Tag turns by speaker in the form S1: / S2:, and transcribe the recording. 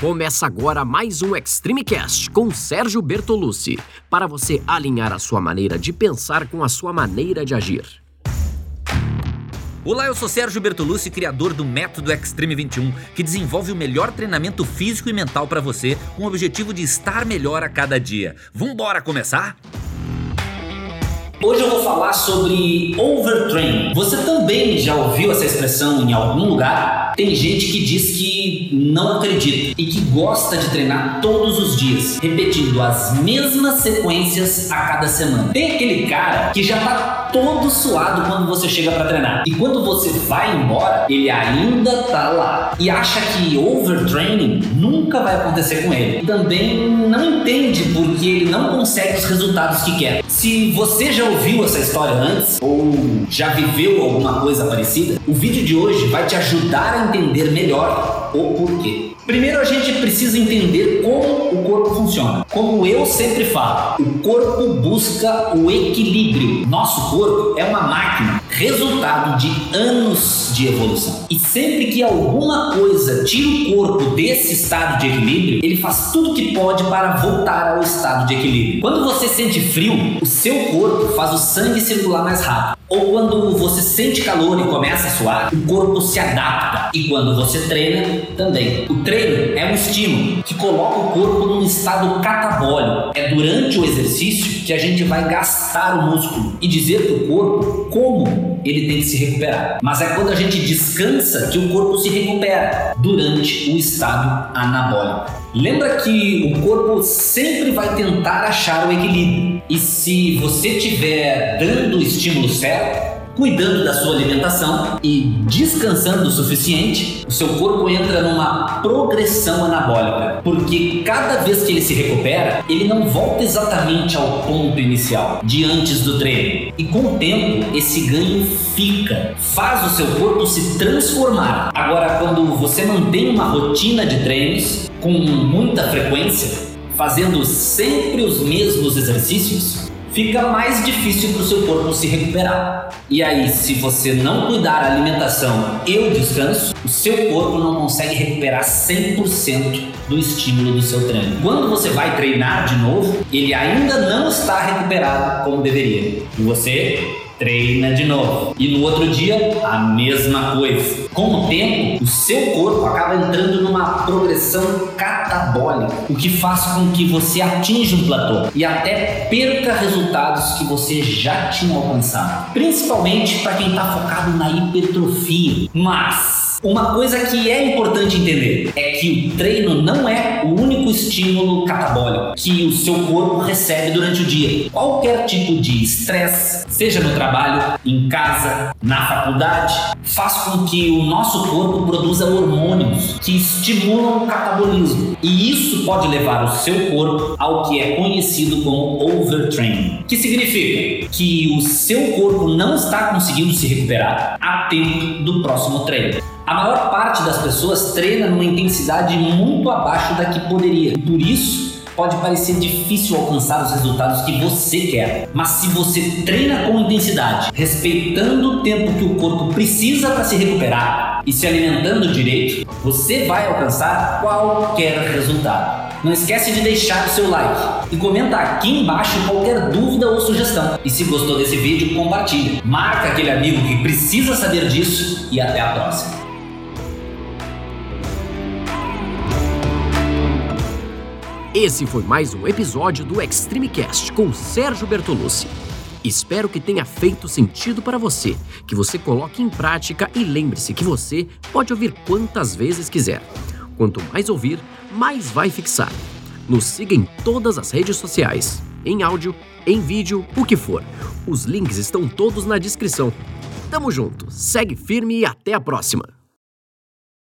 S1: Começa agora mais um Extreme Cast com Sérgio Bertolucci, para você alinhar a sua maneira de pensar com a sua maneira de agir.
S2: Olá, eu sou Sérgio Bertolucci, criador do Método Extreme 21, que desenvolve o melhor treinamento físico e mental para você, com o objetivo de estar melhor a cada dia. Vambora começar?
S3: Hoje eu vou falar sobre overtraining. Você também já ouviu essa expressão em algum lugar? Tem gente que diz que não acredita e que gosta de treinar todos os dias, repetindo as mesmas sequências a cada semana. Tem aquele cara que já tá todo suado quando você chega para treinar. E quando você vai embora, ele ainda tá lá. E acha que overtraining nunca vai acontecer com ele. E também não entende porque ele não consegue os resultados que quer. Se você já ouviu essa história antes ou já viveu alguma coisa parecida, o vídeo de hoje vai te ajudar a entender melhor o porquê. Primeiro a gente precisa entender como o corpo funciona. Como eu sempre falo, o corpo busca o equilíbrio. Nosso corpo é uma máquina, resultado de anos de evolução. E sempre que alguma coisa tira o corpo desse estado de equilíbrio, ele faz tudo que pode para voltar ao estado de equilíbrio. Quando você sente frio, o seu corpo faz o sangue circular mais rápido. Ou quando você sente calor e começa a suar, o corpo se adapta. E quando você treina, também. O treino é um estímulo que coloca o corpo num estado catabólico. Durante o exercício que a gente vai gastar o músculo e dizer para o corpo como ele tem que se recuperar. Mas é quando a gente descansa que o corpo se recupera durante o estado anabólico. Lembra que o corpo sempre vai tentar achar o equilíbrio. E se você estiver dando o estímulo certo, cuidando da sua alimentação e descansando o suficiente, o seu corpo entra numa progressão anabólica, porque cada vez que ele se recupera, ele não volta exatamente ao ponto inicial, de antes do treino. E com o tempo, esse ganho fica, faz o seu corpo se transformar. Agora, quando você mantém uma rotina de treinos com muita frequência, fazendo sempre os mesmos exercícios, fica mais difícil para o seu corpo se recuperar. E aí, se você não cuidar da alimentação e o descanso, o seu corpo não consegue recuperar 100% do estímulo do seu treino. Quando você vai treinar de novo, ele ainda não está recuperado como deveria. E você treina de novo. E no outro dia, a mesma coisa. Com o tempo, o seu corpo acaba entrando numa progressão catabólica, o que faz com que você atinja um platô e até perca resultados que você já tinha alcançado. Principalmente para quem está focado na hipertrofia. Mas uma coisa que é importante entender é que o treino não é o único estímulo catabólico que o seu corpo recebe durante o dia. Qualquer tipo de estresse, seja no trabalho, em casa, na faculdade, faz com que o nosso corpo produza hormônios que estimulam o catabolismo. E isso pode levar o seu corpo ao que é conhecido como overtraining, que significa que o seu corpo não está conseguindo se recuperar a tempo do próximo treino. A maior parte das pessoas treina numa intensidade muito abaixo da que poderia. Por isso, pode parecer difícil alcançar os resultados que você quer. Mas se você treina com intensidade, respeitando o tempo que o corpo precisa para se recuperar e se alimentando direito, você vai alcançar qualquer resultado. Não esquece de deixar o seu like e comenta aqui embaixo qualquer dúvida ou sugestão. E se gostou desse vídeo, compartilhe. Marca aquele amigo que precisa saber disso e até a próxima.
S1: Esse foi mais um episódio do Extreme Cast com Sérgio Bertolucci. Espero que tenha feito sentido para você, que você coloque em prática e lembre-se que você pode ouvir quantas vezes quiser. Quanto mais ouvir, mais vai fixar. Nos siga em todas as redes sociais, em áudio, em vídeo, o que for. Os links estão todos na descrição. Tamo junto, segue firme e até a próxima!